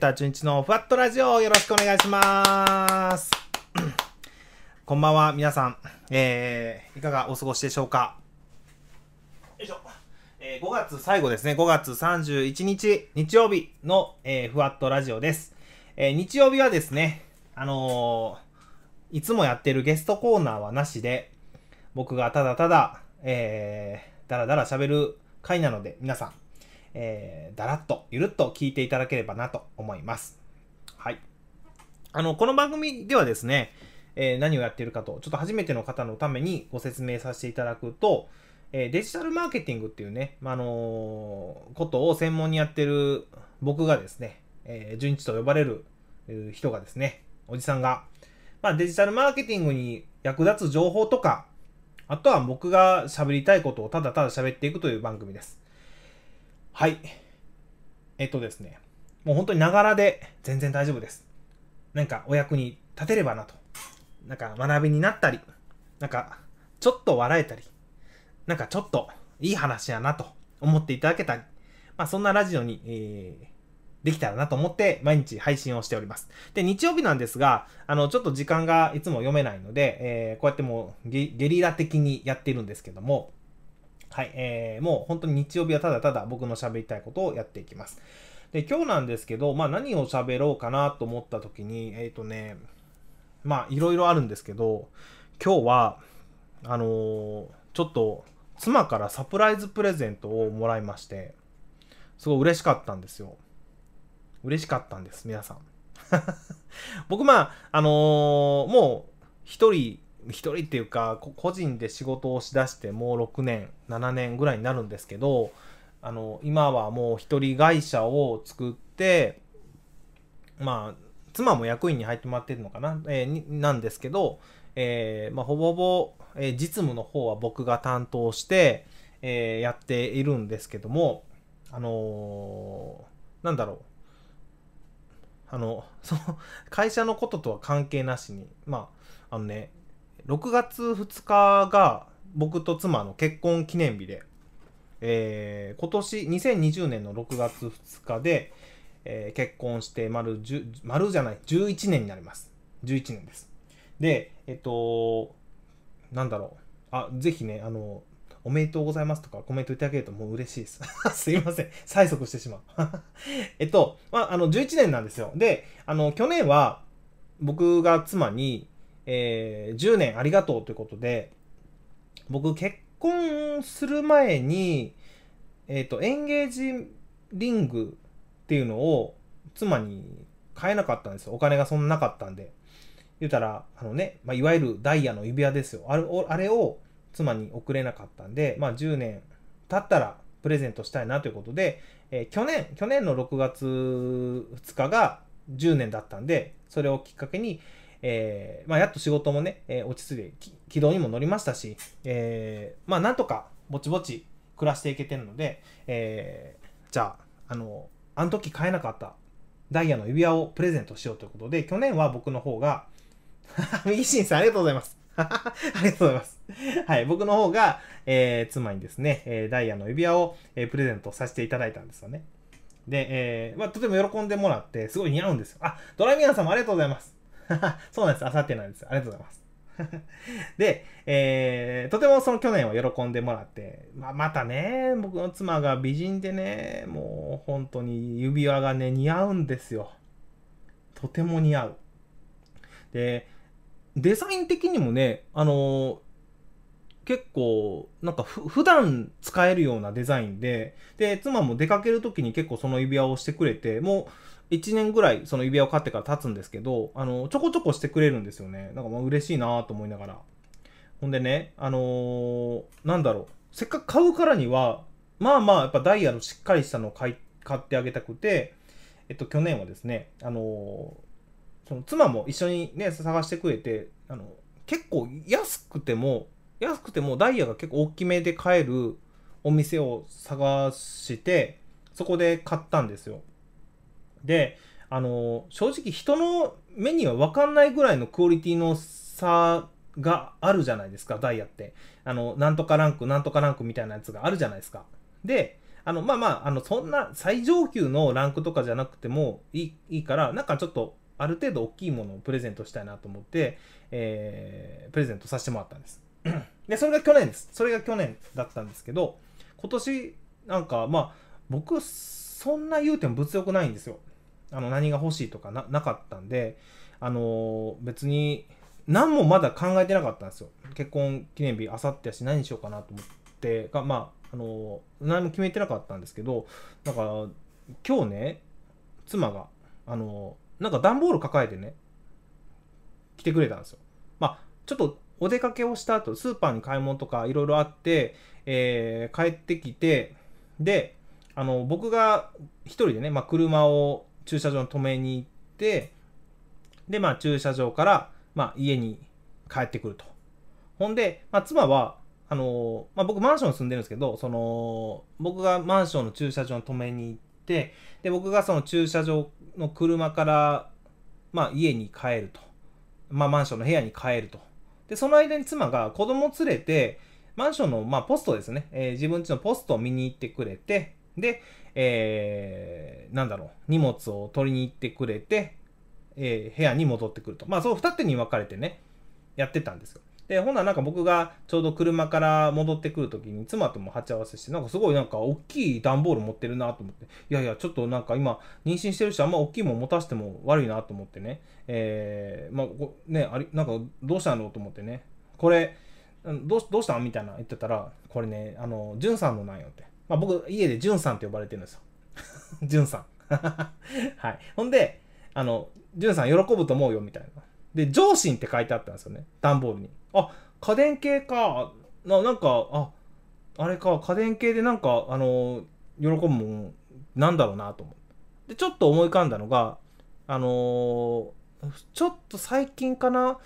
ター純一のふわっとラジオよろしくお願いします。こんばんは、皆さん。えー、いかがお過ごしでしょうか？よいしょ。えー5月最後ですね。5月31日、日曜日の、えーふわっとラジオです。えー日曜日はですね、あのーいつもやってるゲストコーナーはなしで、僕がただただ、えー、だらだら喋る回なので、皆さん、えー、だらっと、ゆるっと聞いていただければなと思います。はい。あの、この番組ではですね、えー何をやっているかと、ちょっと初めての方のためにご説明させていただくと、えーデジタルマーケティングっていうね、まあのーことを専門にやってる僕がですね、えー、順一と呼ばれる人がですね、おじさんが、まあ、デジタルマーケティングに役立つ情報とか、あとは僕が喋りたいことをただただ喋っていくという番組です。はい。えっとですね、もう本当にながらで全然大丈夫です。なんかお役に立てればなと。なんか学びになったり、なんかちょっと笑えたり、なんかちょっといい話やなと思っていただけたり、まあそんなラジオに、えーできたらなと思って毎日配信をしております。で、日曜日なんですが、あの、ちょっと時間がいつも読めないので、えーこうやってもうゲリラ的にやってるんですけども、はい、えーもう本当に日曜日はただただ僕の喋りたいことをやっていきます。で、今日なんですけど、まあ何を喋ろうかなと思った時に、えっ、とね、まあいろいろあるんですけど、今日は、あのーちょっと妻からサプライズプレゼントをもらいまして、すごい嬉しかったんですよ。嬉しかったんです、皆さん。僕、まあ、あのーもう、一人、一人っていうか、個人で仕事をしだしてもう6年、7年ぐらいになるんですけど、あの、今はもう一人会社を作って、まあ、妻も役員に入ってもらってるのかな、えーなんですけど、えーまあ、ほぼほぼ、えー実務の方は僕が担当して、えーやっているんですけども、あのーなんだろう。あの、その、会社のこととは関係なしに、まあ、あのね、6月2日が僕と妻の結婚記念日で、えー今年、2020年の6月2日で、えー結婚して丸10、丸じゃない、11年になります。11年です。で、えっと、なんだろう。あ、ぜひね、あの、おめでとうございますとかコメントいただけるともう嬉しいです。すいません。催促してしまう。えっと、まあ、あの、11年なんですよ。で、あの、去年は僕が妻に、えー10年ありがとうということで、僕結婚する前に、えっ、と、エンゲージリングっていうのを妻に買えなかったんですよ。お金がそんななかったんで。言うたら、あのね、まあ、いわゆるダイヤの指輪ですよ。あれをあれを妻に送れなかったんで、まあ、10年経ったらプレゼントしたいなということで、えー去年、去年の6月2日が10年だったんで、それをきっかけに、えーまあ、やっと仕事もね、えー落ち着いて軌道にも乗りましたし、えーまあ、なんとかぼちぼち暮らしていけてるので、えーじゃあ、あの、あの時買えなかったダイヤの指輪をプレゼントしようということで、去年は僕の方が、右新さんありがとうございます。ありがとうございます。はい、僕の方が、えー妻にですね、えーダイヤの指輪を、えープレゼントさせていただいたんですよね。で、えーまあ、とても喜んでもらって、すごい似合うんですよ。あ、ドラミアンさんもありがとうございます。そうなんです。あさってなんです。ありがとうございます。で、えーとてもその去年は喜んでもらって、まあ、またね、僕の妻が美人でね、もう本当に指輪がね、似合うんですよ。とても似合う。で、デザイン的にもね、あの結構、なんかふ普段使えるようなデザインで、で、妻も出かける時に結構その指輪をしてくれて、もう1年ぐらいその指輪を買ってから経つんですけど、あの、ちょこちょこしてくれるんですよね。なんかまあ嬉しいなと思いながら。ほんでね、あのーなんだろう、せっかく買うからには、まあまあ、やっぱダイヤのしっかりしたのを買い買ってあげたくて、えっと、去年はですね、あのーその妻も一緒にね、探してくれて、あの、結構安くても、安くてもダイヤが結構大きめで買えるお店を探して、そこで買ったんですよ。で、あの、正直人の目には分かんないぐらいのクオリティの差があるじゃないですか、ダイヤって。あの、なんとかランク、なんとかランクみたいなやつがあるじゃないですか。で、あの、まあまあ、あの、そんな最上級のランクとかじゃなくてもいいいいから、なんかちょっと、ある程度大きいものをプレゼントしたいなと思って、えー、プレゼントさせてもらったんです。で、それが去年です。それが去年だったんですけど、今年、なんか、まあ、僕、そんな言うても物欲ないんですよ。あの、何が欲しいとかななかったんで、あの、別に、何もまだ考えてなかったんですよ。結婚記念日、あさってやし、何にしようかなと思って、が、まあ、あの、何も決めてなかったんですけど、なんか、今日ね、妻が、あのー、なんか段ボール抱えてね、来てくれたんですよ。まあ、ちょっとお出かけをした後、スーパーに買い物とかいろいろあって、えー、帰ってきて、で、あの、僕が一人でね、まあ、車を駐車場に止めに行って、で、まあ、駐車場から、まあ、家に帰ってくると。ほんで、まあ、妻は、あのまあ、僕マンション住んでるんですけど、その、僕がマンションの駐車場に止めに行って、で、僕がその駐車場の車から、まあ、家に帰ると。まあ、マンションの部屋に帰ると。で、その間に妻が子供連れて、マンションの、まあ、ポストですね、えー、自分家のポストを見に行ってくれて、で、えー、なんだろう、荷物を取りに行ってくれて、えー、部屋に戻ってくると。まあ、そう二手に分かれてね、やってたんですよ。で、ほんならなんか僕がちょうど車から戻ってくるときに妻とも鉢合わせして、なんかすごいなんか大きい段ボール持ってるなと思って、いやいや、ちょっとなんか今妊娠してるし、あんま大きいもん持たせても悪いなと思ってね、えー、まあ、ね、あり、なんかどうしたのと思ってね、これ、どうどうしたんみたいな言ってたら、これね、あの、んさんのなんよって。まあ僕、家でじゅんさんって呼ばれてるんですよ。じゅんさん。はい。ほんで、あの、じゅんさん喜ぶと思うよ、みたいな。で、上心って書いてあったんですよね。段ボールに。あ、家電系か。な、なんか、あ、あれか、家電系でなんか、あの、喜ぶもん、なんだろうなと思って。で、ちょっと思い浮かんだのが、あのー、ちょっと最近かな、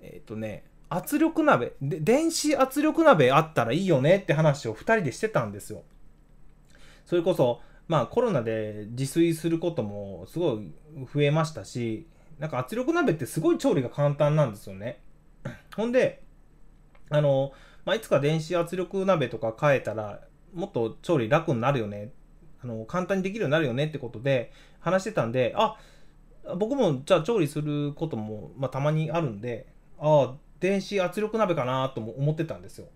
えっ、ー、とね、圧力鍋で、電子圧力鍋あったらいいよねって話を2人でしてたんですよ。それこそ、まあコロナで自炊することもすごい増えましたし、なんか圧力鍋ってすごい調理が簡単なんですよね。ほんで、あの、まあ、いつか電子圧力鍋とか変えたら、もっと調理楽になるよね。あの、簡単にできるようになるよねってことで話してたんで、あ、僕もじゃあ調理することも、まあ、たまにあるんで、ああ、電子圧力鍋かなとも思ってたんですよ。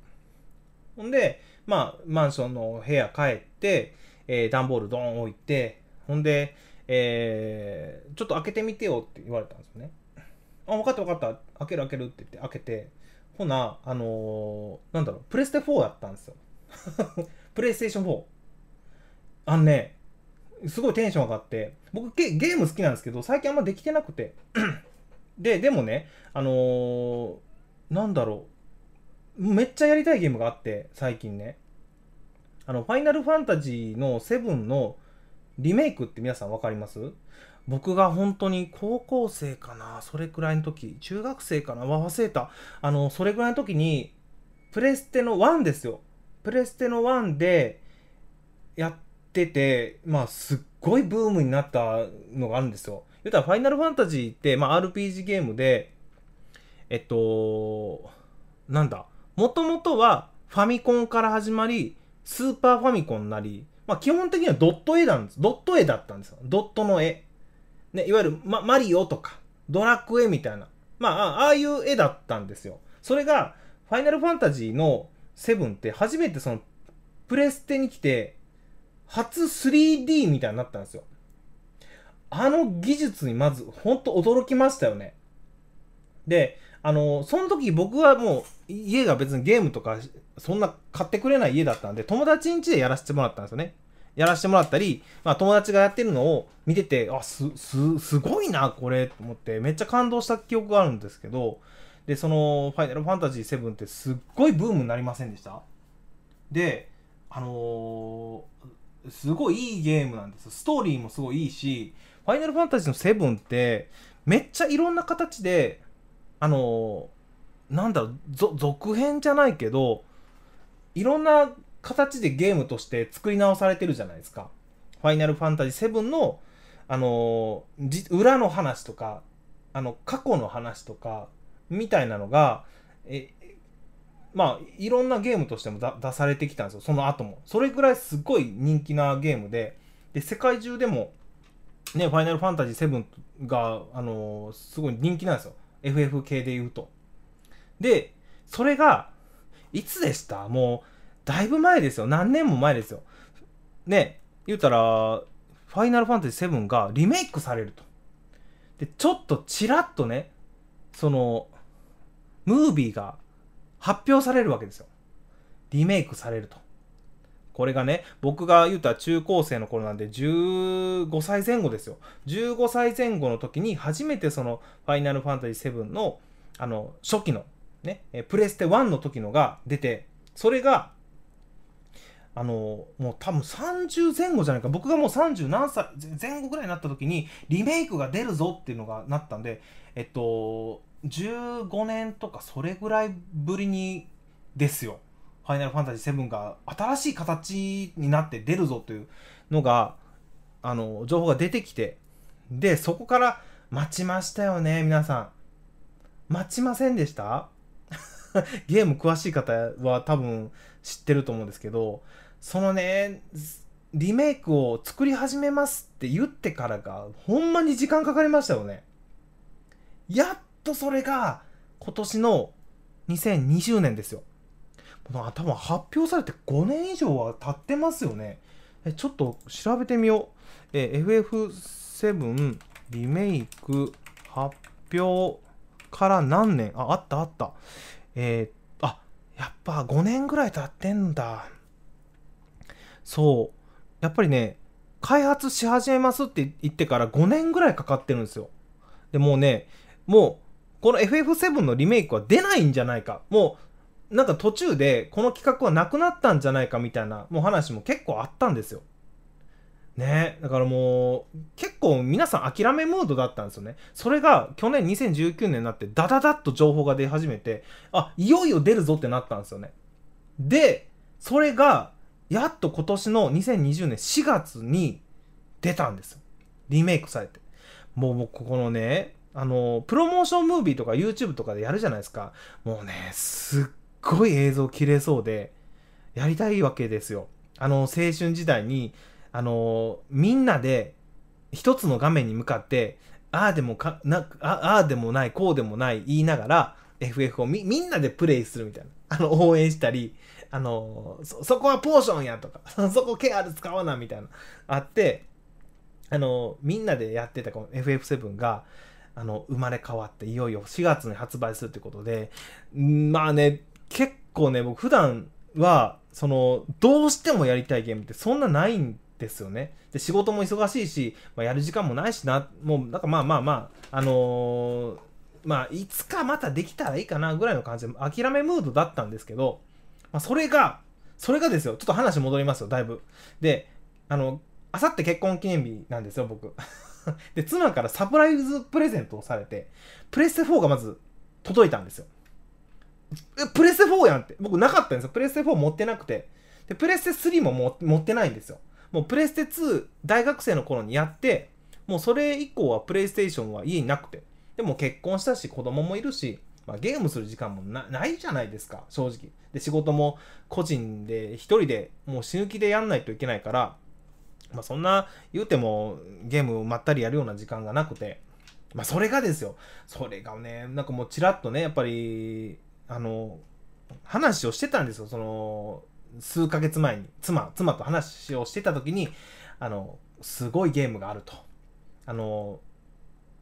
ほんで、まあ、マンションの部屋帰って、えー、段ボールドーン置いて、ほんで、えー、ちょっと開けてみてよって言われたんですよね。あ、分かった分かった。開ける開けるって言って開けて、ほな、あのー、なんだろう、プレステ4だったんですよ。プレイステーション4。あのね、すごいテンション上がって、僕ゲゲーム好きなんですけど、最近あんまできてなくて。で、でもね、あのー、なんだろう、めっちゃやりたいゲームがあって、最近ね。あの、ファイナルファンタジーの7のリメイクって皆さんわかります？僕が本当に高校生かなそれくらいの時、中学生かな忘れた。あの、それくらいの時に、プレステの1ですよ。プレステの1でやってて、まあ、すっごいブームになったのがあるんですよ。言うたら、ファイナルファンタジーって、まあ、RPG ゲームで、えっと、なんだ、もともとはファミコンから始まり、スーパーファミコンなり、まあ、基本的にはドット絵なんです。ドット絵だったんですよ。ドットの絵。ね、いわゆる、ま、マリオとか、ドラクエみたいな。まあ、ああいう絵だったんですよ。それが、ファイナルファンタジーの7って初めてその、プレステに来て、初 3D みたいになったんですよ。あの技術にまず、ほんと驚きましたよね。で、あの、その時僕はもう、家が別にゲームとか、そんな買ってくれない家だったんで、友達ん家でやらせてもらったんですよね。やらせてもらったり、まあ友達がやってるのを見てて、あ、す、す、すごいな、これ、と思って、めっちゃ感動した記憶があるんですけど、で、その、ファイナルファンタジー7ってすっごいブームになりませんでした？で、あのー、すごいいいゲームなんです。ストーリーもすごいいいし、ファイナルファンタジーの7って、めっちゃいろんな形で、あの、なんだろう、続編じゃないけど、いろんな形でゲームとして作り直されてるじゃないですか。ファイナルファンタジー7の、あの、裏の話とか、あの、過去の話とか、みたいなのが、え、まあいろんなゲームとしても出されてきたんですよ。その後も。それぐらいすごい人気なゲームでで世界中でもねファイナルファンタジー7があの、すごい人気なんですよ。FF 系で言うと。でそれがいつでした？もうだいぶ前ですよ。何年も前ですよ。ね言うたらファイナルファンタジー7がリメイクされると。でちょっとちらっとねそのムービーが発表されるわけですよ。リメイクされると。これがね、僕が言うたら中高生の頃なんで15歳前後ですよ。15歳前後の時に初めてそのファイナルファンタジー7のあの初期のね、プレステ1の時のが出て、それがあのもう多分30前後じゃないか僕がもう30何歳前後ぐらいになった時にリメイクが出るぞっていうのがなったんでえっと15年とかそれぐらいぶりにですよ。ファイナルファンタジー7が新しい形になって出るぞというのが、あの、情報が出てきて、で、そこから待ちましたよね、皆さん。待ちませんでした？ゲーム詳しい方は多分知ってると思うんですけど、そのね、リメイクを作り始めますって言ってからが、ほんまに時間かかりましたよね。やっとそれが今年の2020年ですよ。多分発表されて5年以上は経ってますよね。えちょっと調べてみよう。え FF7 リメイク発表から何年？あ、あったあった。えー、あ、やっぱ5年ぐらい経ってんだ。そう。やっぱりね、開発し始めますって言ってから5年ぐらいかかってるんですよ。でもうね、もうこの FF7 のリメイクは出ないんじゃないか。もう、なんか途中でこの企画はなくなったんじゃないかみたいな、もう話も結構あったんですよ。ねだからもう、結構皆さん諦めムードだったんですよね。それが去年2019年になってダダダッと情報が出始めて、あ、いよいよ出るぞってなったんですよね。で、それが、やっと今年の2020年4月に出たんですよ。リメイクされて。もう僕このね、あの、プロモーションムービーとか YouTube とかでやるじゃないですか。もうね、すっごい映像綺麗そうで、やりたいわけですよ。あの、青春時代に、あの、みんなで一つの画面に向かって、ああでもか、な、ああでもない、こうでもない言いながら、FF をみ、みんなでプレイするみたいな。あの、応援したり、あの、そ、そこはポーションやとか、そこケアル使わなみたいな、あって、あの、みんなでやってたこの FF7 が、あの生まれ変わっていよいよ4月に発売するってことでまあね結構ね僕普段はそのどうしてもやりたいゲームってそんなないんですよね。で仕事も忙しいし、まあ、やる時間もないしな。もうなんかまあまあまああのー、まあいつかまたできたらいいかなぐらいの感じで諦めムードだったんですけど、まあ、それがそれがですよ。ちょっと話戻りますよだいぶ。であのあさって結婚記念日なんですよ僕。で、妻からサプライズプレゼントをされて、プレステ4がまず届いたんですよ。え、プレステ4やんって。僕なかったんですよ。プレステ4持ってなくて。で、プレステ3もも持ってないんですよ。もうプレステ2大学生の頃にやって、もうそれ以降はプレイステーションは家になくて。でも結婚したし子供もいるし、まあ、ゲームする時間もないじゃないですか、正直。で、仕事も個人で一人でもう死ぬ気でやんないといけないから、まあ、そんな言うてもゲームをまったりやるような時間がなくて、まあ、それがですよ。それがね、なんかもうちらっとね、やっぱり、あの、話をしてたんですよ。その、数ヶ月前に、妻、妻と話をしてた時に、あの、すごいゲームがあると。あの、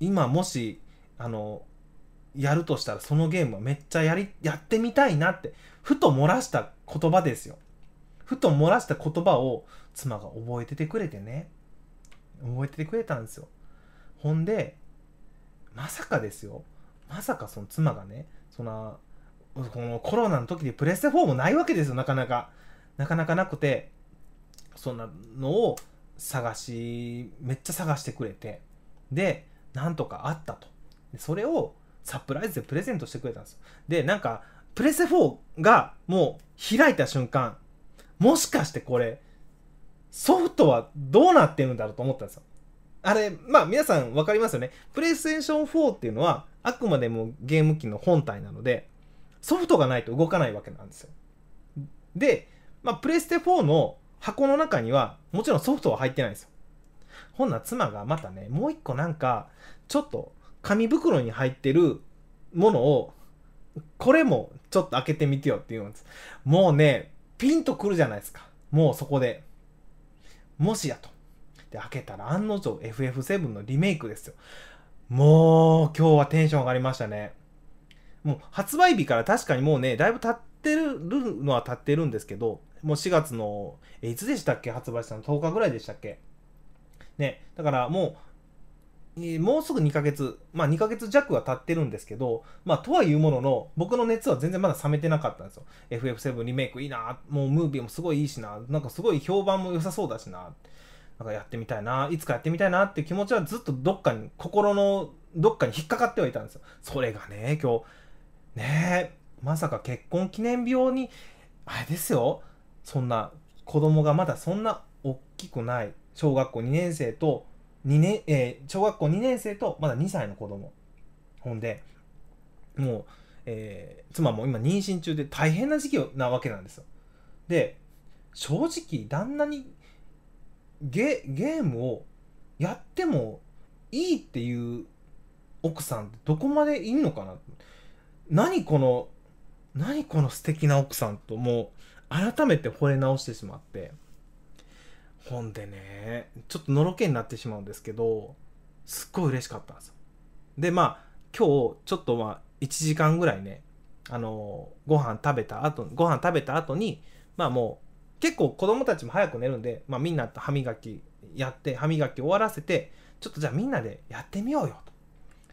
今もし、あの、やるとしたらそのゲームはめっちゃやり、やってみたいなって、ふと漏らした言葉ですよ。ふと漏らした言葉を妻が覚えててくれてね覚えててくれたんですよほんでまさかですよまさかその妻がねそんなこのコロナの時でプレステ4もないわけですよなかなかなかなかなくてそんなのを探しめっちゃ探してくれてでなんとかあったとそれをサプライズでプレゼントしてくれたんですよでなんかプレステ4がもう開いた瞬間もしかしてこれ、ソフトはどうなってるんだろうと思ったんですよ。あれ、まあ皆さん分かりますよね。プレイステーション4っていうのは、あくまでもゲーム機の本体なので、ソフトがないと動かないわけなんですよ。で、まあ、プレステ4の箱の中には、もちろんソフトは入ってないんですよ。ほんな妻がまたね、もう一個なんか、ちょっと紙袋に入ってるものを、これもちょっと開けてみてよって言うんです。もうね、ピンとくるじゃないですか。もうそこで。もしやと。で、開けたら案の定 FF7 のリメイクですよ。もう今日はテンション上がりましたね。もう発売日から確かにもうね、だいぶ経ってるのは経ってるんですけど、もう4月の、え、いつでしたっけ？発売したの ?10 日ぐらいでしたっけ？ね、だからもう、もうすぐ2ヶ月、まあ2ヶ月弱は経ってるんですけど、まあとはいうものの、僕の熱は全然まだ冷めてなかったんですよ。FF7 リメイクいいな、もうムービーもすごいいいしな、なんかすごい評判も良さそうだしな、なんかやってみたいな、いつかやってみたいなって気持ちはずっとどっかに、心のどっかに引っかかってはいたんですよ。それがね、今日、ねえ、まさか結婚記念日用に、あれですよ、そんな子供がまだそんな大きくない。小学校2年生と2年、えー、小学校2年生とまだ2歳の子供。ほんでもう、えー、妻も今妊娠中で大変な時期なわけなんですよ。で正直旦那にゲゲームをやってもいいっていう奥さんってどこまでいんのかな何この何この素敵な奥さんともう改めて惚れ直してしまって。ほんでねちょっとのろけになってしまうんですけどすっごい嬉しかったんですよ。でまあ今日ちょっとまあ1時間ぐらいねあのご飯食べた後ご飯食べた後にまあもう結構子供たちも早く寝るんで、まあ、みんなと歯磨きやって歯磨き終わらせてちょっとじゃあみんなでやってみようよと。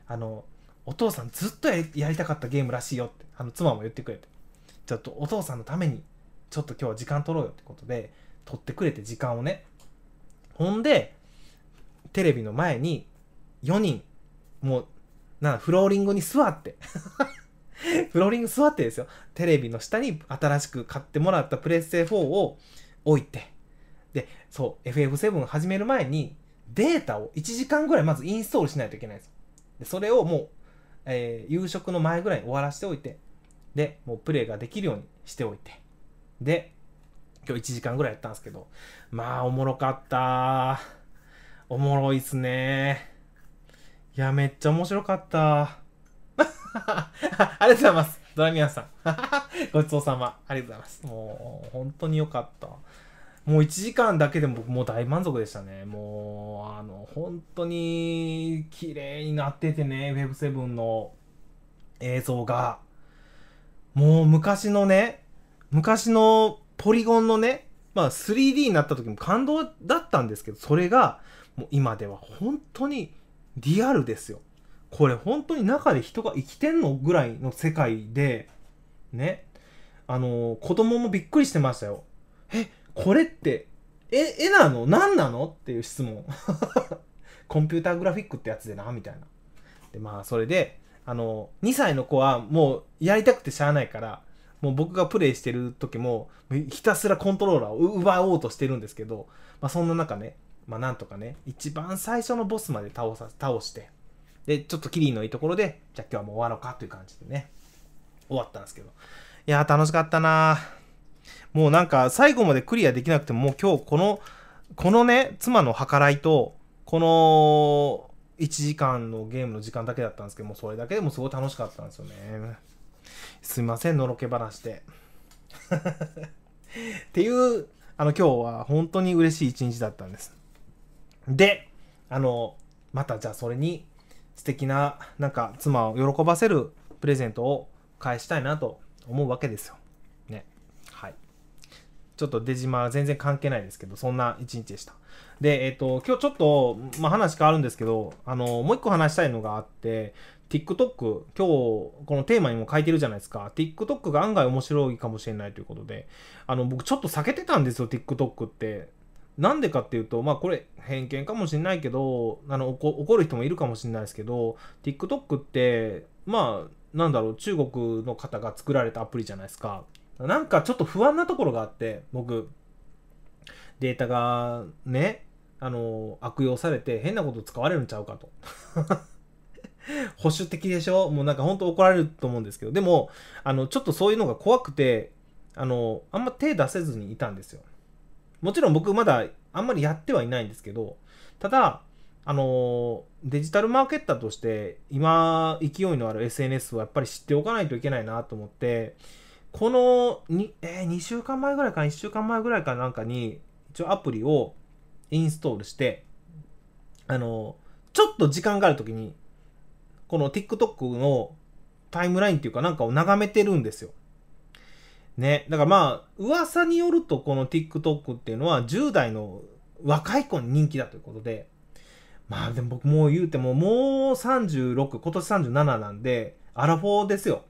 あのお父さんずっとやりたかったゲームらしいよってあの妻も言ってくれて。ちょっとお父さんのためにちょっと今日は時間取ろうよってことで取ってくれて時間をね。ほんでテレビの前に4人もうなフローリングに座って。フローリング座ってですよ。テレビの下に新しく買ってもらったプレステ4を置いて。でそう FF7 始める前にデータを1時間ぐらいまずインストールしないといけないんです。でそれをもう、えー、夕食の前ぐらいに終わらせておいてでもうプレイができるようにしておいて。で今日1時間ぐらいやったんですけどまあおもろかった。おもろいっすね。いやめっちゃ面白かった。ありがとうございます。ドラミアンさん。ごちそうさま。ありがとうございます。もう本当によかった。もう1時間だけでも僕もう大満足でしたね。もう、あの、本当に綺麗になっててね、Web7 の映像が。もう昔のね、昔のポリゴンのね、まあ 3D になった時も感動だったんですけど、それがもう今では本当にリアルですよ。これ本当に中で人が生きてんのぐらいの世界で、ね、あの、子供もびっくりしてましたよ。え、これって、え、絵なの？何なの？っていう質問。コンピューターグラフィックってやつでな、みたいな。で、まあ、それで、あの、2歳の子はもうやりたくてしゃあないから、もう僕がプレイしてる時も、ひたすらコントローラーを奪おうとしてるんですけど、まあそんな中ね、まあなんとかね、一番最初のボスまで倒さ、倒して、で、ちょっとキリンのいいところで、じゃあ今日はもう終わろうかという感じでね、終わったんですけど。いやー楽しかったなもうなんか最後までクリアできなくても、もう今日この、このね、妻の計らいと、この1時間のゲームの時間だけだったんですけども、それだけでもすごい楽しかったんですよね。すいません、のろけ話で。っていう、あの、今日は本当に嬉しい一日だったんです。で、あの、またじゃあそれに素敵な、なんか妻を喜ばせるプレゼントを返したいなと思うわけですよ。ちょっと出島全然関係ないですけど、そんな一日でした。で、えっ、ー、と、今日ちょっと、まあ、話変わるんですけど、あの、もう一個話したいのがあって、TikTok、今日、このテーマにも書いてるじゃないですか。TikTok が案外面白いかもしれないということで、あの、僕ちょっと避けてたんですよ、TikTok って。なんでかっていうと、まあこれ偏見かもしれないけど、あの、怒る人もいるかもしれないですけど、TikTok って、まあ、なんだろう、中国の方が作られたアプリじゃないですか。なんかちょっと不安なところがあって、僕、データがね、あの、悪用されて変なこと使われるんちゃうかと。保守的でしょ？もうなんか本当怒られると思うんですけど、でも、あの、ちょっとそういうのが怖くて、あの、あんま手出せずにいたんですよ。もちろん僕まだあんまりやってはいないんですけど、ただ、あの、デジタルマーケッターとして今勢いのある SNS をやっぱり知っておかないといけないなと思って、この2、えー、2週間前ぐらいか1週間前ぐらいかなんかに、一応アプリをインストールして、あの、ちょっと時間があるときに、この TikTok のタイムラインっていうかなんかを眺めてるんですよ。ね。だからまあ、噂によるとこの TikTok っていうのは10代の若い子に人気だということで、まあでも僕もう言うてももう36、今年37なんで、アラフォーですよ。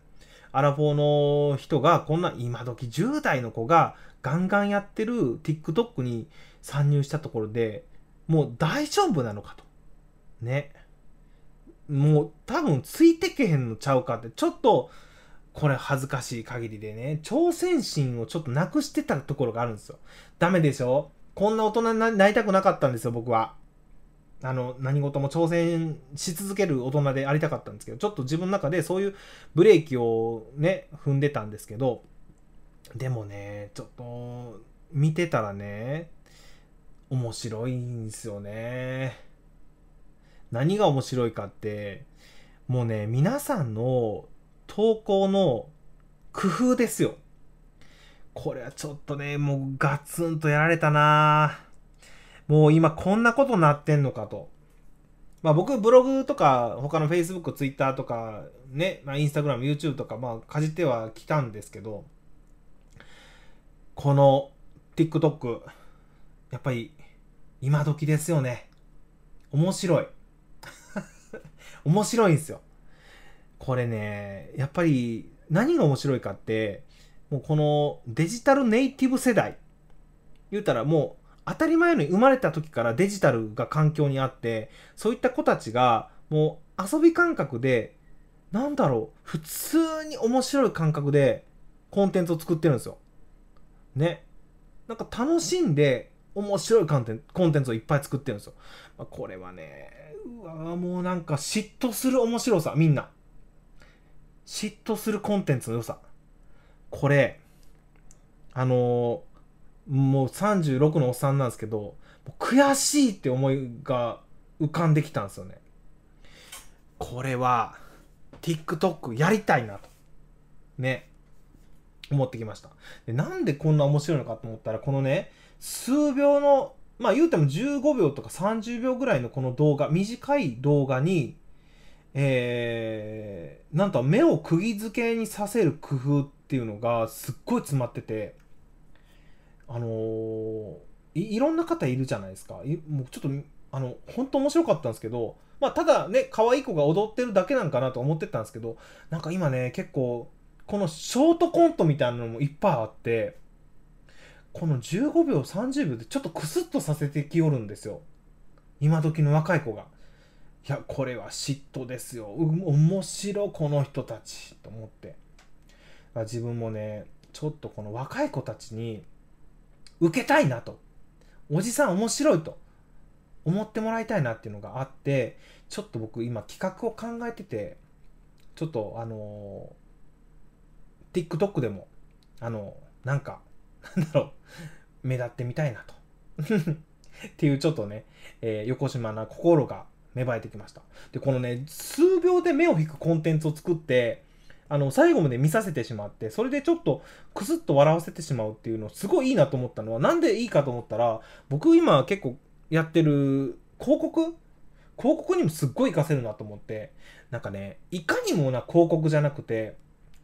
アラフォーの人がこんな今時10代の子がガンガンやってる TikTok に参入したところでもう大丈夫なのかと。ね。もう多分ついてけへんのちゃうかってちょっとこれ恥ずかしい限りでね挑戦心をちょっとなくしてたところがあるんですよ。ダメでしょ？こんな大人になりたくなかったんですよ僕は。あの、何事も挑戦し続ける大人でありたかったんですけど、ちょっと自分の中でそういうブレーキをね、踏んでたんですけど、でもね、ちょっと、見てたらね、面白いんですよね。何が面白いかって、もうね、皆さんの投稿の工夫ですよ。これはちょっとね、もうガツンとやられたな。もう今こんなことなってんのかと。まあ僕ブログとか他の Facebook、Twitter とかね、まあ Instagram、YouTube とかまあかじってはきたんですけど、この TikTok、やっぱり今時ですよね。面白い。面白いんですよ。これね、やっぱり何が面白いかって、もうこのデジタルネイティブ世代、言うたらもう当たり前のように生まれた時からデジタルが環境にあって、そういった子たちがもう遊び感覚で、なんだろう、普通に面白い感覚でコンテンツを作ってるんですよ。ね。なんか楽しんで面白いコンテンツコンテンツをいっぱい作ってるんですよ。まあ、これはね、うわもうなんか嫉妬する面白さ、みんな。嫉妬するコンテンツの良さ。これ、あのーもう36のおっさんなんですけど、悔しいって思いが浮かんできたんですよね。これは、TikTok やりたいなと。ね。思ってきました。でなんでこんな面白いのかと思ったら、このね、数秒の、まあ言うても15秒とか30秒ぐらいのこの動画、短い動画に、えー、なんと目を釘付けにさせる工夫っていうのがすっごい詰まってて、あのー、いろんな方いるじゃないですか。もうちょっと、あの、本当面白かったんですけど、まあ、ただね、可愛い子が踊ってるだけなんかなと思ってたんですけど、なんか今ね、結構、このショートコントみたいなのもいっぱいあって、この15秒、30秒でちょっとクスッとさせてきよるんですよ。今時の若い子が。いや、これは嫉妬ですよ。面白この人たちと思って。自分もね、ちょっとこの若い子たちに、受けたいなと。おじさん面白いと思ってもらいたいなっていうのがあって、ちょっと僕今企画を考えてて、ちょっとあのー、TikTok でも、あのー、なんか、なんだろう、目立ってみたいなと。っていうちょっとね、えー、横島な心が芽生えてきました。で、このね、数秒で目を引くコンテンツを作って、あの、最後まで見させてしまって、それでちょっとクスッと笑わせてしまうっていうのすごいいいなと思ったのは、なんでいいかと思ったら、僕今結構やってる広告？広告にもすっごい活かせるなと思って、なんかね、いかにもな広告じゃなくて、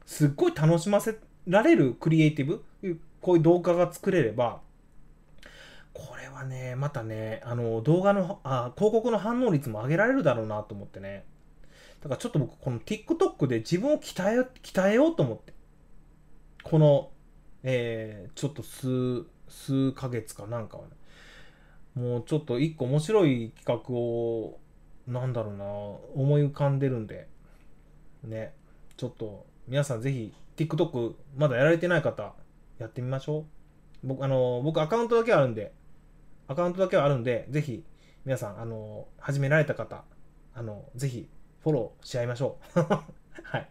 すっごい楽しませられるクリエイティブ、こういう動画が作れれば、これはね、またね、あの、動画の、あ、広告の反応率も上げられるだろうなと思ってね。だからちょっと僕、この TikTok で自分を鍛え、鍛えようと思って。この、えー、ちょっと数、数ヶ月かなんかはね。もうちょっと一個面白い企画を、なんだろうな、思い浮かんでるんで、ね、ちょっと皆さんぜひ TikTok まだやられてない方、やってみましょう。僕、あの、僕アカウントだけあるんで、アカウントだけはあるんで、ぜひ皆さん、あの、始められた方、あの、ぜひフォローし合いましょう。はい。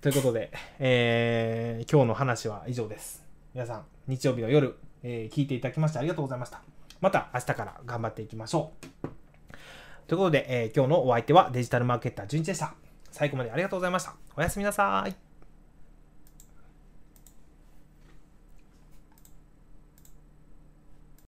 ということで、えー、今日の話は以上です。皆さん、日曜日の夜、えー、聞いていただきましてありがとうございました。また明日から頑張っていきましょう。ということで、えー、今日のお相手はデジタルマーケッター純一でした。最後までありがとうございました。おやすみなさい。